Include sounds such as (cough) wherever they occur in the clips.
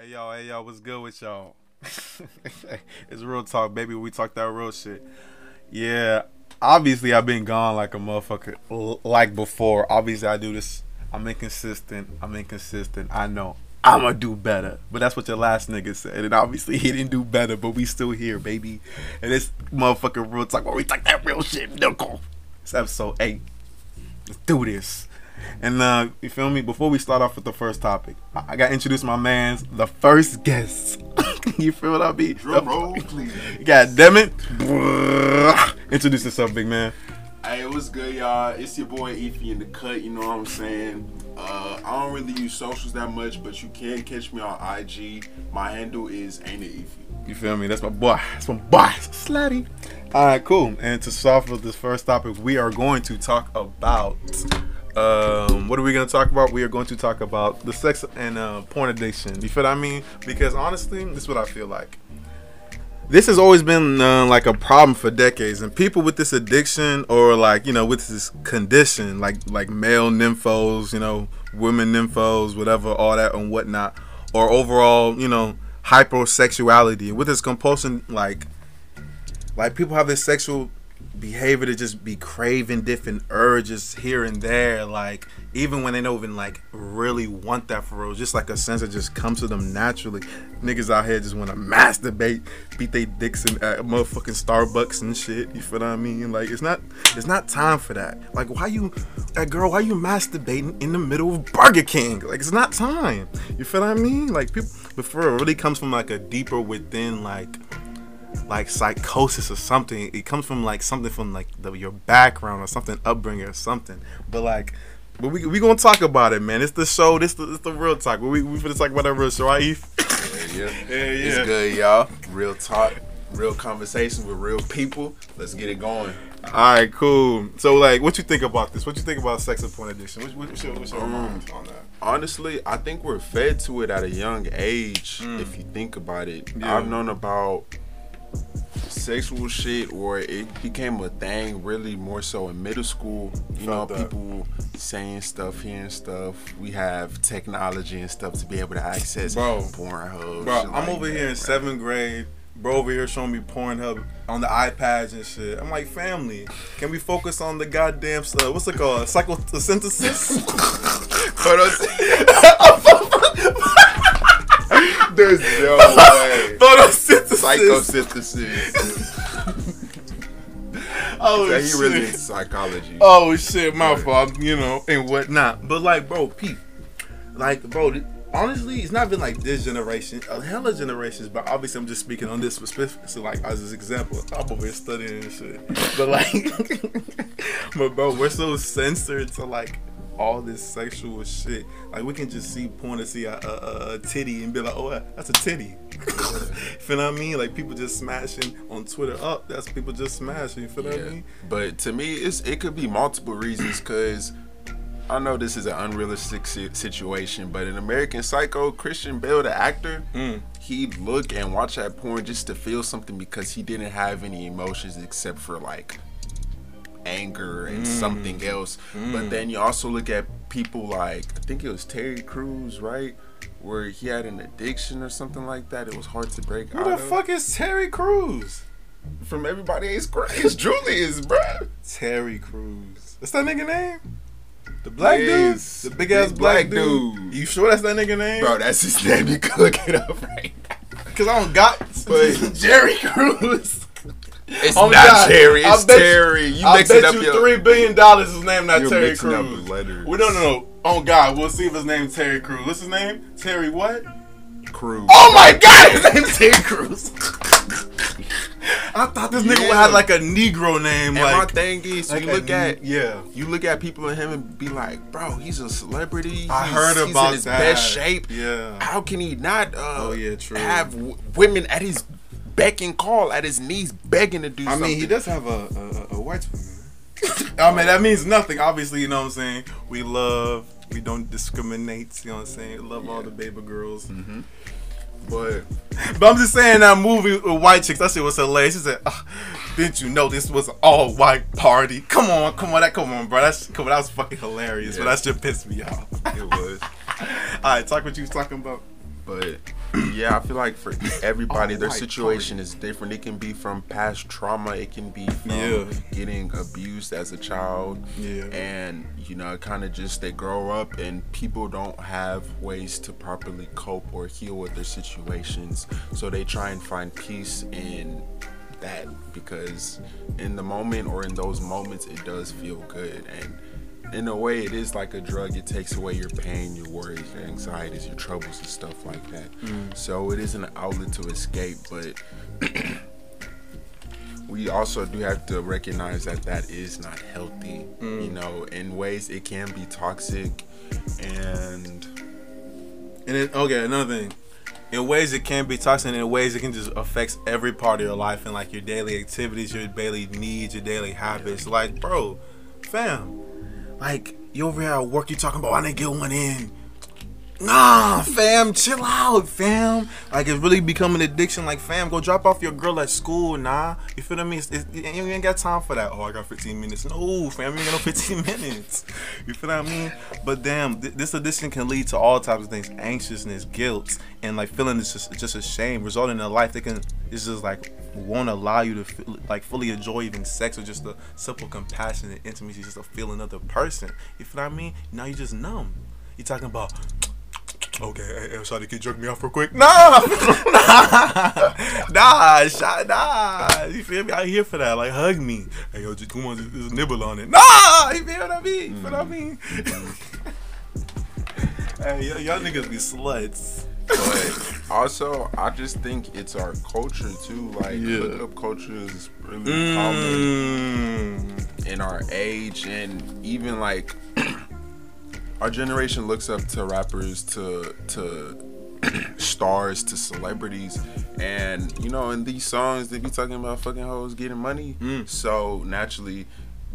Hey y'all, hey y'all, what's good with y'all? (laughs) it's real talk, baby. We talk that real shit. Yeah, obviously I've been gone like a motherfucker, like before. Obviously I do this. I'm inconsistent. I'm inconsistent. I know. I'ma do better, but that's what your last nigga said, and obviously he didn't do better. But we still here, baby. And this motherfucker real talk. Where we talk that real shit, knuckle. It's episode eight. Let's do this. And uh, you feel me? Before we start off with the first topic, I, I gotta introduce my man's the first guest. (laughs) you feel what I mean? Drum roll, please. God damn it! Introduce yourself, big man. Hey, what's good, y'all? It's your boy Efi in the cut. You know what I'm saying? Uh, I don't really use socials that much, but you can catch me on IG. My handle is Ain't It Efi. You feel me? That's my boy. That's my boy. Slutty. All right, cool. And to start off with this first topic, we are going to talk about. Um, what are we to talk about? We are going to talk about the sex and uh, porn addiction. You feel what I mean? Because honestly, this is what I feel like. This has always been uh, like a problem for decades, and people with this addiction or like you know with this condition, like like male nymphos, you know, women nymphos, whatever, all that and whatnot, or overall, you know, hypersexuality with this compulsion, like like people have this sexual behavior to just be craving different urges here and there like even when they don't even like really want that for real just like a sense that just comes to them naturally. Niggas out here just want to masturbate beat they dicks in at motherfucking starbucks and shit you feel what i mean? Like it's not it's not time for that. Like why you that girl why you masturbating in the middle of burger king? Like it's not time you feel what i mean? Like people before it really comes from like a deeper within like like psychosis or something. It comes from like something from like the, your background or something upbringing or something. But like, but we we gonna talk about it, man. It's the show. This the, it's the real talk. We we finna talk about that real show, right? (laughs) Eve? Yeah, Yeah, It's good, y'all. Real talk, real conversation with real people. Let's get it going. All right, cool. So like, what you think about this? What you think about sex and porn addiction? What, what, what's your, what's your Um, on that? Honestly, I think we're fed to it at a young age. If you think about it, Mm. Yeah. I've known about sexual shit, or it became a thing really more so in middle school. You know, that. people saying stuff, hearing stuff. We have technology and stuff to be able to access Bro. Pornhub. Bro, I'm like over that, here in bro. seventh grade. Bro over here showing me Pornhub on the iPads and shit. I'm like, family, can we focus on the goddamn stuff? What's it called? Psychosynthesis? (laughs) (laughs) (laughs) There's (laughs) no way. Photosynthesis. Psychosynthesis. Oh, Yeah, he really into psychology. Oh shit, my fault, you know, and whatnot. But like, bro, Pete, like, bro, honestly, it's not been like this generation, a hella generations. But obviously, I'm just speaking on this specific, so like as an example. I'm over here studying and shit. But like, (laughs) but bro, we're so censored to like all this sexual shit. Like, we can just see porn and see a, a, a, titty and be like, oh, that's a titty. You (laughs) feel what I mean? Like people just smashing on Twitter. Up, that's people just smashing. You feel what I mean? But to me, it's it could be multiple reasons because I know this is an unrealistic situation, but in American Psycho, Christian Bale, the actor, Mm. he'd look and watch that porn just to feel something because he didn't have any emotions except for like anger and mm. something else. But mm. then you also look at people like I think it was Terry Crews, right? Where he had an addiction or something like that. It was hard to break out. Who the of. fuck is Terry Crews? From everybody, it's. It's Julius, (laughs) bro. Terry Crews. That's that nigga name? The black Yes. dude? The big ass black, black dude. dude. You sure that's that nigga name? Bro, that's his name. You can look it up right now. (laughs) Cause I don't got But- (laughs) Jerry Crews. It's Oh, not God. Terry. I It's bet you- Terry. You I bet up you your. three billion dollars His name not Terry Crews. We don't know. Oh God, we'll see if his name's Terry Crews. What's his name? Terry what? Crew. Oh my God, his name's Terry Crews. I thought this nigga Yeah. had like a Negro name. And my thing is, like you look at yeah. you look at people in him and be like, bro, he's a celebrity. I He's- heard about that. he's in his that. best shape. Yeah. How can he not? Uh, Oh, yeah, true. Have w- women at his beck and call, at his knees, begging to do I something. I mean, he does have a a, a white woman. (laughs) I mean, that means nothing. Obviously, you know what I'm saying. We love, we don't discriminate. You know what I'm saying. Love all the baby girls. But But I'm just saying that movie with white chicks. That shit was hilarious. She said, "Ah, "Didn't you know this was an all white party? Come on, come on, that come on, bro. That's come on, that was fucking hilarious. But Yeah. that shit pissed me off. it was. (laughs) all right, talk what you was talking about. But Yeah, I feel like for everybody, Oh, their white situation is different. It can be from past trauma. It can be from Yeah. getting abused as a child. Yeah. And you know, kind of just they grow up and people don't have ways to properly cope or heal with their situations, so they try and find peace in that because in the moment or in those moments it does feel good and in a way it is like a drug. It takes away your pain your worries your anxieties your troubles and stuff like that. Mm. So it is an outlet to escape but (clears throat) we also do have to recognize that that is not healthy you mm. know in ways it can be toxic and And then okay, another thing. In ways it can be toxic, and in ways it can just affects every part of your life and like your daily activities, your daily needs, your daily habits. Like, bro, fam, like you over here at work, you talking about oh, I didn't get one in. Nah, fam, chill out, fam. Like it's really become an addiction. Like, fam, go drop off your girl at school. Nah, you feel what I mean? It's, it's, you ain't got time for that. Oh, I got 15 minutes. No, fam, you ain't got no (laughs) 15 minutes. You feel what I mean? But damn, th- this addiction can lead to all types of things: anxiousness, guilt, and like feeling it's just just a shame, resulting in a life that can it's just like won't allow you to feel, like fully enjoy even sex or just the simple compassion and intimacy, just to feel another person. You feel what I mean? Now you just numb. You're talking about Okay, hey, hey, sorry, can you jerk me off real quick? (laughs) Nah, (laughs) nah, nah, shot, nah. You feel me? I'm here for that. Like, hug me. Hey, yo, just come on, just, just nibble on it. Nah, you feel what I mean? You feel what I mean? (laughs) hey, y- y'all niggas be sluts. but also I just think it's our culture too. Like Yeah. hookup culture is really common Mm. in our age, and even like our generation looks up to rappers, to to (clears throat) stars, to celebrities, and you know, in these songs they be talking about fucking hoes getting money. Mm. So naturally.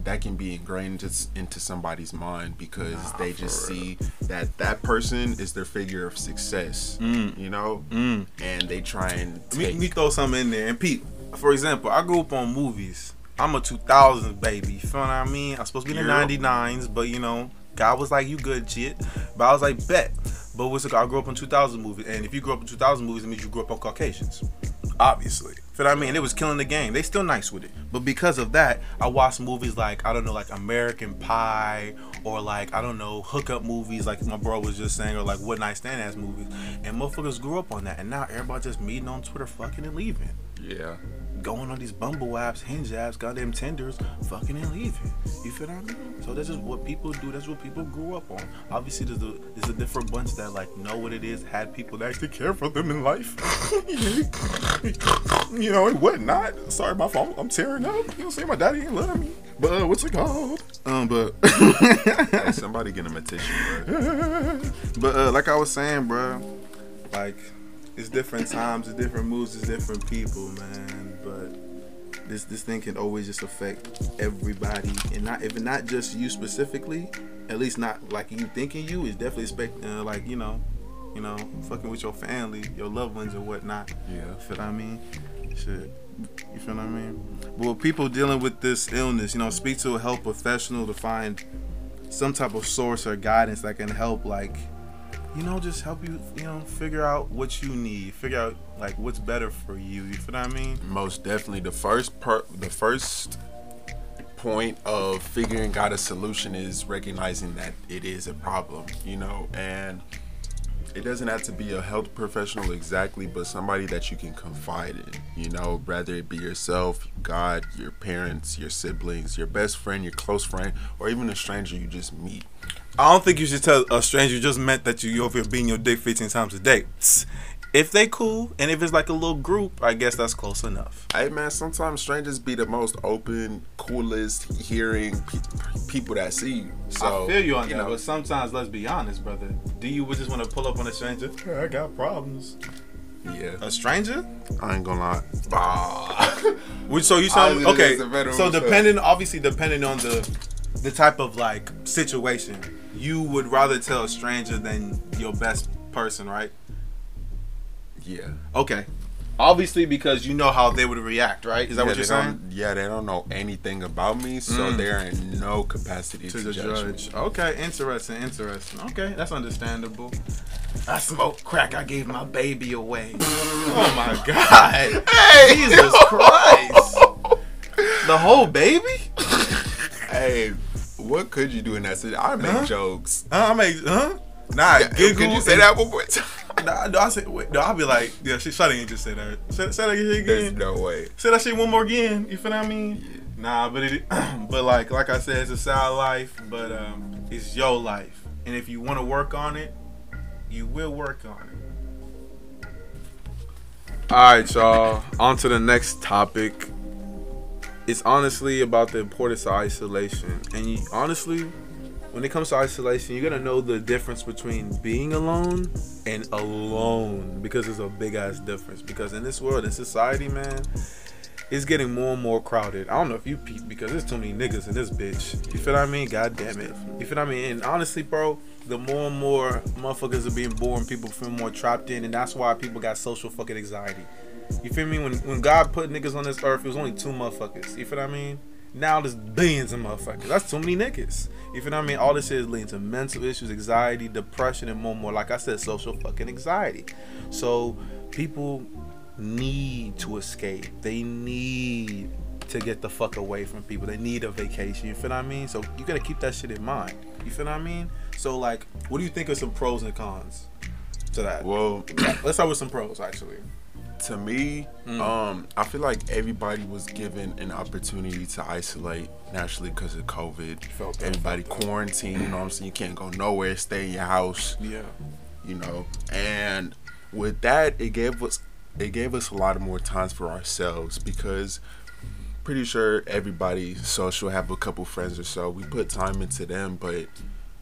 That can be ingrained into, somebody's mind because they just see that that person is their figure of success, Mm. you know, Mm. and they try and Me, take me throw something in there. And Pete, for example, I grew up on movies. I'm a 2000s baby. You feel what I mean? I'm supposed to be in the Yeah. 99s, but you know, God was like, you good shit. But I was like, bet. But what's it, I grew up on 2000 movies. And if you grew up in 2000 movies, it means you grew up on Caucasians. Obviously. Feel what I mean? It was killing the game. They still nice with it. But because of that, I watched movies like, I don't know, like American Pie or like, I don't know, hookup movies like my bro was just saying or like What Night Stand ass movies. And motherfuckers grew up on that. And now everybody just meeting on Twitter, fucking and leaving yeah. Going on these Bumble apps, Hinge apps, goddamn Tinders, fucking and leaving. You feel what I mean? So that's just what people do. That's what people grew up on. Obviously, there's a there's a different bunch that like know what it is, had people that actually care for them in life. (laughs) you know, and whatnot. Sorry, my fault. I'm tearing up. You know, I'm my daddy ain't loving me. But uh, what's it called? Um, but (laughs) Hey, somebody get him a tissue, bro. (laughs) but uh, like I was saying, bro, like it's different times, it's different moods, it's different people, man. This this thing can always just affect everybody, and not if not just you specifically, at least not like you thinking you is definitely expect uh, like you know, you know, fucking with your family, your loved ones, or whatnot. Yeah. Feel what I mean? Shit. You feel what I mean? But with people dealing with this illness, you know, speak to a health professional to find some type of source or guidance that can help like you know just help you you know figure out what you need figure out like what's better for you you feel what i mean? Most definitely, the first part, the first point of figuring out a solution is recognizing that it is a problem, you know, and it doesn't have to be a health professional exactly, but somebody that you can confide in, you know, whether it be yourself, God, your parents, your siblings, your best friend, your close friend, or even a stranger you just meet. I don't think you should tell a stranger you just meant that you you over here being your dick 15 times a day if they cool and if it's like a little group i guess that's close enough Hey man, sometimes strangers be the most open, coolest, hearing pe- people that see you. So I feel you on that, know, but sometimes let's be honest, brother. Do you just want to pull up on a stranger? I got problems. yeah, A stranger? I ain't gonna lie. Ah. (laughs) Which so you I sound okay? just a veteran So myself. depending, obviously, depending on the the type of like situation, you would rather tell a stranger than your best person, right? yeah, Okay. Obviously, because you know how they would react, right? Is that yeah, what you're saying? Yeah, they don't know anything about me, so Mm. they're in no capacity to, to the judge. judge. Okay, interesting, interesting. Okay, that's understandable. I smoked crack. I gave my baby away. (laughs) oh my god! Hey, Jesus Christ! The whole baby? (laughs) Hey, what could you do in that situation? I make Huh? jokes. Huh? I make huh? Nah, Yeah, giggle. could you say that one more time? (laughs) Nah, no, I say wait. No, I'll be like, yeah, she Shawty ain't just say that. Say, say that shit again. There's no way. Say that shit one more again. You feel what I mean? Nah, but it, (clears throat) but like, like I said, it's a sad life, but um, it's your life, and if you want to work on it, you will work on it. All right, y'all. On to the next topic. It's honestly about the importance of isolation, and you, honestly, when it comes to isolation, you're gonna know the difference between being alone and alone because there's a big ass difference. Because in this world, in society, man, it's getting more and more crowded. I don't know if you peep because there's too many niggas in this bitch. You feel what I mean? God damn it. You feel what I mean? And honestly, bro, the more and more motherfuckers are being born, people feel more trapped in, and that's why people got social fucking anxiety. You feel me? When when God put niggas on this earth, it was only two motherfuckers. You feel what I mean? Now there's billions of motherfuckers. That's too many niggas. You feel what I mean? All this shit is leading to mental issues, anxiety, depression, and more and more. Like I said, social fucking anxiety. So people need to escape. They need to get the fuck away from people. They need a vacation. You feel what I mean? So you gotta keep that shit in mind. You feel what I mean? So like, what do you think of some pros and cons to that? Well, Let's start with some pros actually. To me, Mm. um, I feel like everybody was given an opportunity to isolate naturally because of COVID. Felt that, Everybody quarantined, you know what I'm saying? You can't go nowhere, stay in your house, Yeah. you know. And with that, it gave us it gave us a lot of more times for ourselves because pretty sure everybody social have a couple friends or so. We put time into them, but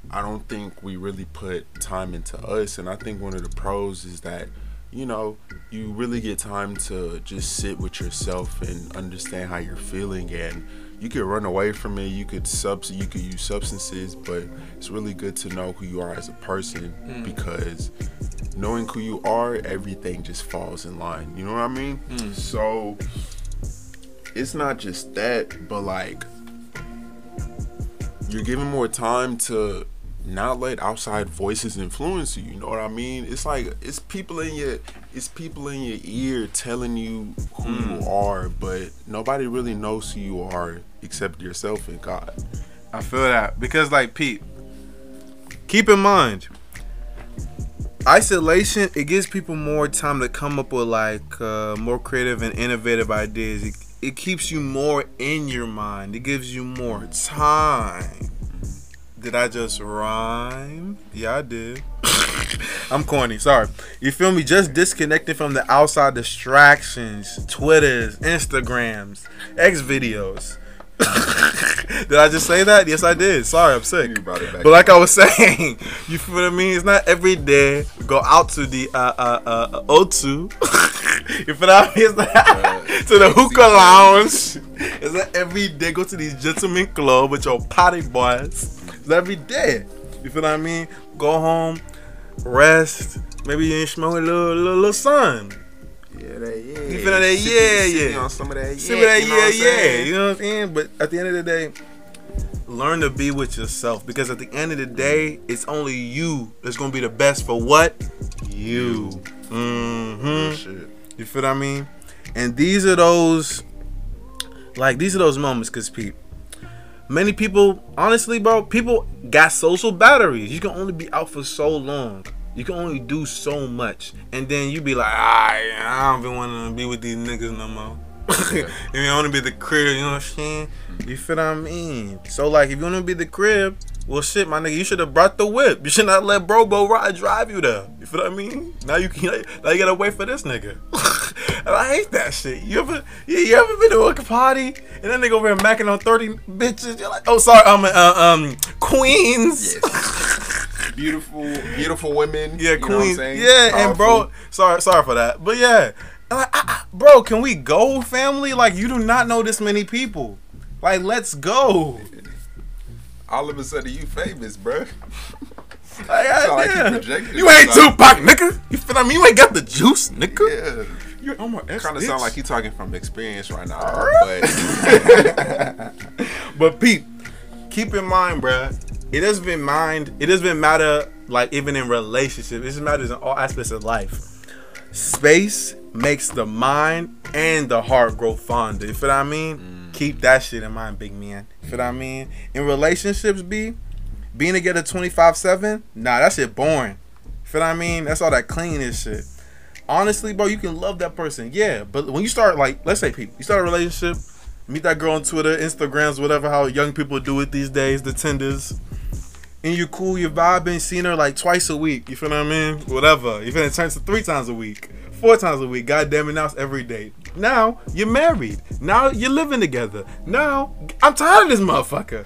I don't think we really put time into us. And I think one of the pros is that, you know, you really get time to just sit with yourself and understand how you're feeling. And you could run away from it. You could subs. You could use substances, but it's really good to know who you are as a person mm. because knowing who you are, everything just falls in line. You know what I mean? Mm. So it's not just that, but like you're given more time to not let outside voices influence you. You know what I mean? It's like it's people in your it's people in your ear telling you who you are, but nobody really knows who you are except yourself and God. I feel that because like Pete, keep in mind, isolation it gives people more time to come up with like uh, more creative and innovative ideas. It, it keeps you more in your mind. It gives you more time. Did I just rhyme? Yeah, I did. (laughs) I'm corny. Sorry. You feel me? Just disconnecting from the outside distractions, Twitters, Instagrams, X videos. (laughs) did I just say that? Yes, I did. Sorry, I'm sick. You brought it back. But like I was (laughs) saying, you feel what I mean? It's not every day go out to the uh uh uh O2. you feel what I mean? It's not to the hookah lounge. It's not every day go to these gentlemen club with your potty boys. Every day. You feel what I mean? Go home, rest. Maybe you ain't smoking a little, little, little sun. Yeah, that yeah. You feel that? Sipping- Yeah, sipping yeah. On some of that, yeah, what that? you know yeah, yeah. You know what I'm saying? But at the end of the day, learn to be with yourself because at the end of the day, it's only you that's gonna be the best for what you. Mm-hmm. Shit. You feel what I mean? And these are those, like these are those moments, cause Pete. Many people, honestly, bro, people got social batteries. You can only be out for so long. You can only do so much, and then you be like, I don't be wanting to be with these niggas no more. (laughs) if you want to be the crib, you know what I'm saying? You feel what I mean? So like, if you want to be the crib, well, shit, my nigga, you should have brought the whip. You should not let bro bro ride drive you there. You feel what I mean? Now you can, now you gotta wait for this nigga. (laughs) and I hate that shit. You ever, yeah, you ever been to a party and then they go over here macking on thirty bitches? You're like, oh, sorry, um, uh, um, queens. (laughs) Beautiful, beautiful women. Yeah, you know what I'm saying? Yeah, and bro, sorry, sorry for that, but yeah, like, I- I- bro, can we go, family? Like, you do not know this many people. Like, let's go. all of a sudden you famous, bro. Like, (laughs) Sound like you ain't. Tupac, nigga. You feel I mean? You ain't got the juice, nigga. Yeah. You're on my Kind of sound like you talking from experience right now, (laughs) but (laughs) But Pete, keep in mind, bruh, it doesn't been mind. It doesn't matter like even in relationships. It just matters in all aspects of life. Space makes the mind and the heart grow fonder. You feel what I mean? Mm. Keep that shit in mind, big man. You feel what I mean? In relationships, B, being together 25-7, nah, that shit boring. You feel what I mean? That's all that clean and shit. Honestly, bro, you can love that person, yeah. But when you start like, let's say, people, you start a relationship, meet that girl on Twitter, Instagrams, whatever, how young people do it these days, the Tinders. And you cool, you vibing, seeing her like twice a week. You feel what I mean? Whatever. You feel it turns to three times a week, four times a week. God damn it, now it's every day. Now you're married. Now you're living together. Now I'm tired of this motherfucker.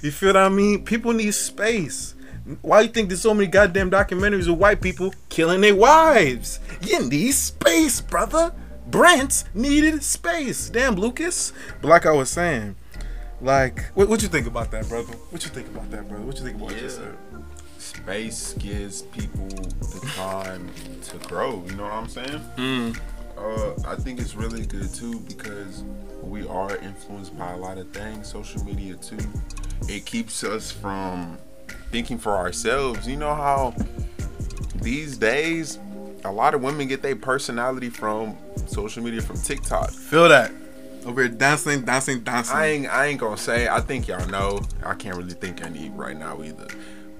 (laughs) you feel what I mean? People need space. Why you think there's so many goddamn documentaries of white people killing their wives? You need space, brother. Brent needed space. Damn, Lucas. But like I was saying, like, what, what you think about that, brother? What you think about that, brother? What you think about Yeah. space gives people the time to grow. You know what I'm saying? Mm. Uh, I think it's really good too because we are influenced by a lot of things. Social media too. It keeps us from thinking for ourselves. You know how these days a lot of women get their personality from social media from TikTok. Feel that. Over here dancing, dancing, dancing. I ain't I ain't gonna say. I think y'all know. I can't really think any right now either.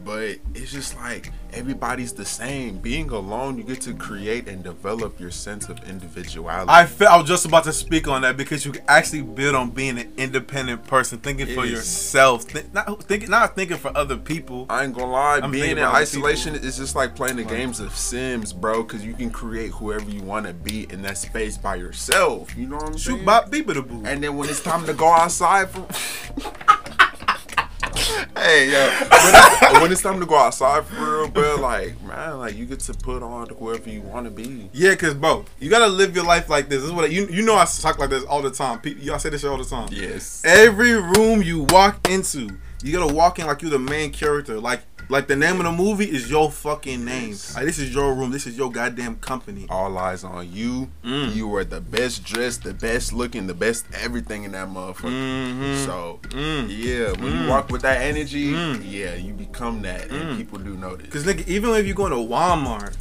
But it's just like everybody's the same. Being alone, you get to create and develop your sense of individuality. I feel I was just about to speak on that because you actually build on being an independent person, thinking for Yes. yourself, think, not thinking, not thinking for other people. I ain't gonna lie, I'm being in isolation is just like playing the games of Sims, bro. Because you can create whoever you want to be in that space by yourself. You know what I'm saying? Shoot, bop, boo. And then when it's time to go outside for (laughs) Hey yo, when it's, (laughs) when it's time to go outside for real, bro, like man, like you get to put on whoever you want to be. Yeah, cause bro, you gotta live your life like this. This is what I, you you know. I talk like this all the time. Pe- Y'all say this all the time. Yes. Every room you walk into, you gotta walk in like you're the main character. Like like the name of the movie is your fucking name. Like this is your room. This is your goddamn company. All eyes on you. Mm. You are the best dressed, the best looking, the best everything in that motherfucker. Mhm. So Mm. yeah, when Mm. you walk with that energy, Mm. yeah, you become that, Mm. and people do notice. Cause nigga, even if you go to Walmart,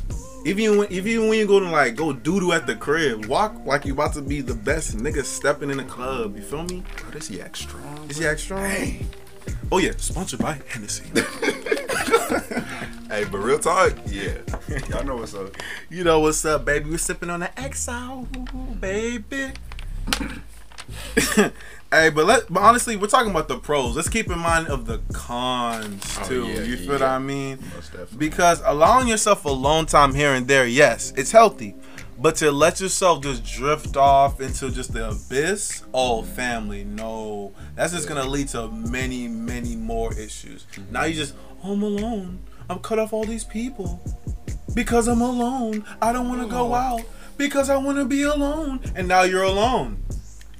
even when even when you go to like go doo doo at the crib, walk like you about to be the best nigga stepping in the club. You feel me? Bro, this yak strong. Is he act strong? Hey. Oh yeah, sponsored by Hennessy. (laughs) Hey, but real talk, yeah, y'all know what's up. you know what's up, baby? We're sipping on the XO, baby. (laughs) hey, but let but honestly, we're talking about the pros. Let's keep in mind of the cons Oh, too. yeah, you yeah, feel what. I mean? Because allowing yourself a alone time here and there, yes, it's healthy. But to let yourself just drift off into just the abyss, oh family, no. That's just gonna lead to many, many more issues. Now you just, home alone. I'm cut off all these people. Because I'm alone. I don't wanna go out. Because I wanna be alone. And now you're alone.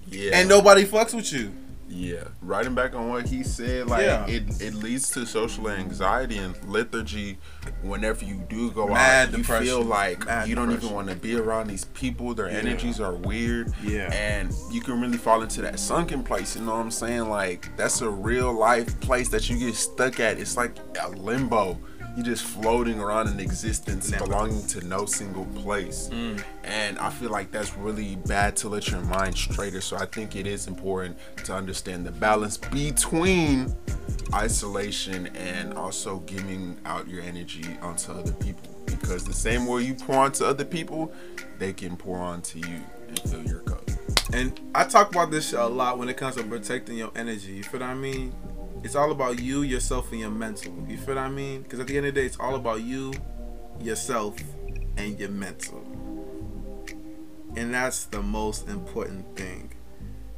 yeah, And nobody fucks with you. Yeah, writing back on what he said, like Yeah. it, it leads to social anxiety and lethargy. Whenever you do go Mad out, you feel like Mad you don't depression. even want to be around these people. Their Yeah. energies are weird, Yeah. and you can really fall into that sunken place. You know what I'm saying? Like that's a real life place that you get stuck at. It's like a limbo. You just floating around in existence, Limbo. belonging to no single place. Mm. And I feel like that's really bad to let your mind straighter. So I think it is important to understand the balance between isolation and also giving out your energy onto other people. Because the same way you pour onto other people, they can pour onto you and fill your cup. And I talk about this a lot when it comes to protecting your energy. You feel what I mean? It's all about you, yourself, and your mental. You feel what I mean? Because at the end of the day, it's all about you, yourself, and your mental. And that's the most important thing.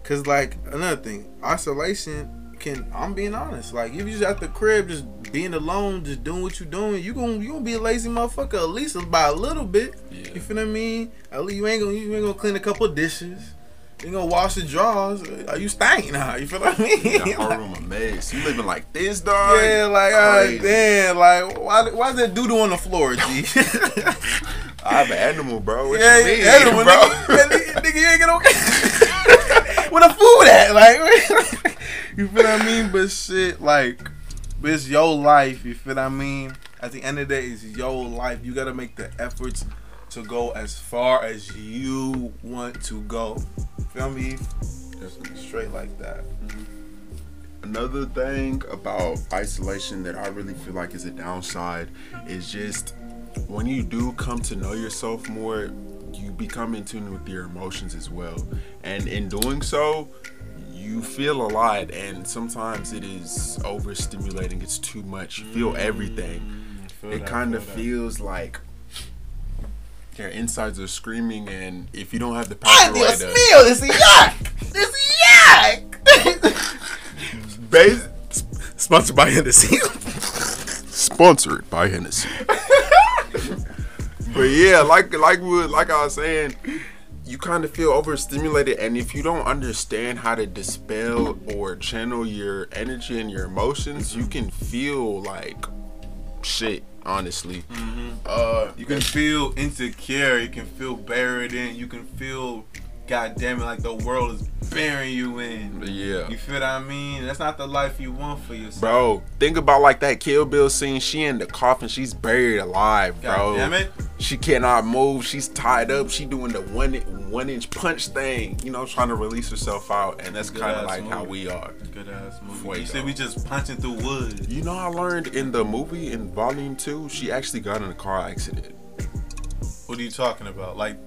Cause like another thing, isolation can. I'm being honest. Like if you just at the crib, just being alone, just doing what you're doing, you gonna you gonna be a lazy motherfucker at least by a little bit. Yeah. You feel what I mean? At least you ain't gonna you ain't gonna clean a couple dishes. You gonna wash the drawers? Are you stank now? You feel what I mean? The whole room a mess. You living like this, dog? Yeah, like, uh, damn, like, why, why is that doodle on the floor, G? (laughs) (laughs) I'm an animal, bro. What yeah, you mean, yeah, animal, bro? Nigga, nigga, nigga, you ain't get okay. (laughs) Where the food at? Like, you feel what I mean? But shit, like, it's your life. You feel what I mean? At the end of the day, it's your life. You gotta make the efforts to go as far as you want to go. Feel me? Just straight like that. Mm-hmm. Another thing about isolation that I really feel like is a downside is just when you do come to know yourself more, you become in tune with your emotions as well. And in doing so, you feel a lot, and sometimes it is overstimulating. It's too much. You feel mm. everything. Feel It kind of feels like your insides are screaming, and if you don't have the power way to It's a yak. It's a yak. base, Sponsored by Hennessy. sponsored by Hennessy. but yeah, like like we like I was saying, you kind of feel overstimulated, and if you don't understand how to dispel or channel your energy and your emotions, you can feel like shit. Honestly, uh, You can feel insecure. You can feel buried in. You can feel, God damn it, like the world is burying you in. yeah. You feel what I mean? That's not the life you want for yourself. Bro, think about like that Kill Bill scene. She in the coffin. She's buried alive, God bro. damn it. She cannot move. She's tied up. She doing the one one inch punch thing. You know, trying to release herself out, and that's kind of like how we are. Good ass movie. You said we just punching through wood. You know, I learned in the movie in Volume Two, she actually got in a car accident. What are you talking about? Like,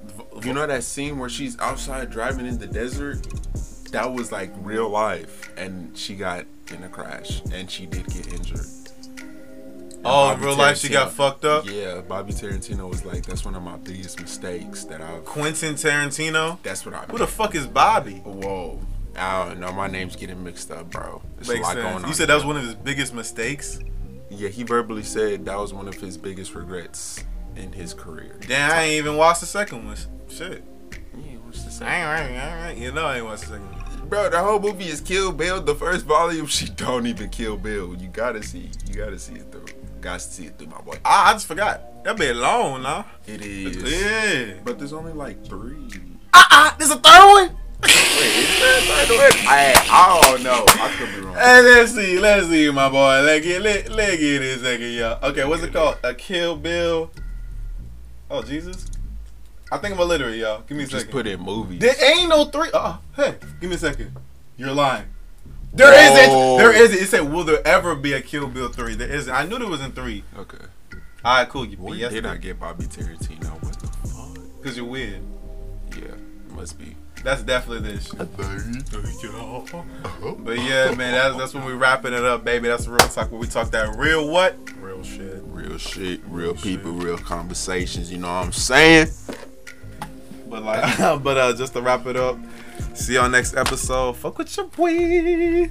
You know that scene where she's outside driving in the desert? That was like real life, and she got in a crash, and she did get injured. Oh, in Bobby real life she got fucked up. Yeah, Bobby Tarantino was like, "That's one of my biggest mistakes that I've." Quentin Tarantino. That's what I. Who the fuck is Bobby? Whoa. I don't know. My name's getting mixed up, bro. There's a Makes lot sense. going on. You said that was one of his biggest mistakes. Yeah, he verbally said that was one of his biggest regrets in his career. Damn, I ain't even watched the second one. Shit. Yeah, what's the second? I ain't right, I ain't right. You know I ain't watched the second one. Bro, the whole movie is Kill Bill. The first volume, (laughs) she don't even kill Bill. You gotta see. You gotta see it through. Got to see it through, my boy. Ah, I just forgot. That be long, nah. It is. Yeah. But there's only like three. Ah, ah, this a third one? Wait, is there a third one? I, I don't know. I could be wrong. Hey, let's see, let's see, my boy. Let get let, let get it a second, y'all. Okay, what's it called? A Kill Bill. Oh Jesus. I think I'm illiterate, y'all. Give me a Just second. put in movies. There ain't no three. Oh, hey, give me a second. You're lying. There Whoa. not There isn't. It said, "Will there ever be a Kill Bill 3? There isn't. I knew there was in three. Okay. All right, cool. You Where yes, did I get Bobby Tarantino? What the fuck? Because you're weird. Yeah, must be. That's definitely this. But yeah, man, that's that's when we wrapping it up, baby. That's the real talk. Where we talk that real what? Real shit. Real shit, real people, real conversations. You know what I'm saying? But like, (laughs) but uh, just to wrap it up. See y'all next episode. Fuck with your boy.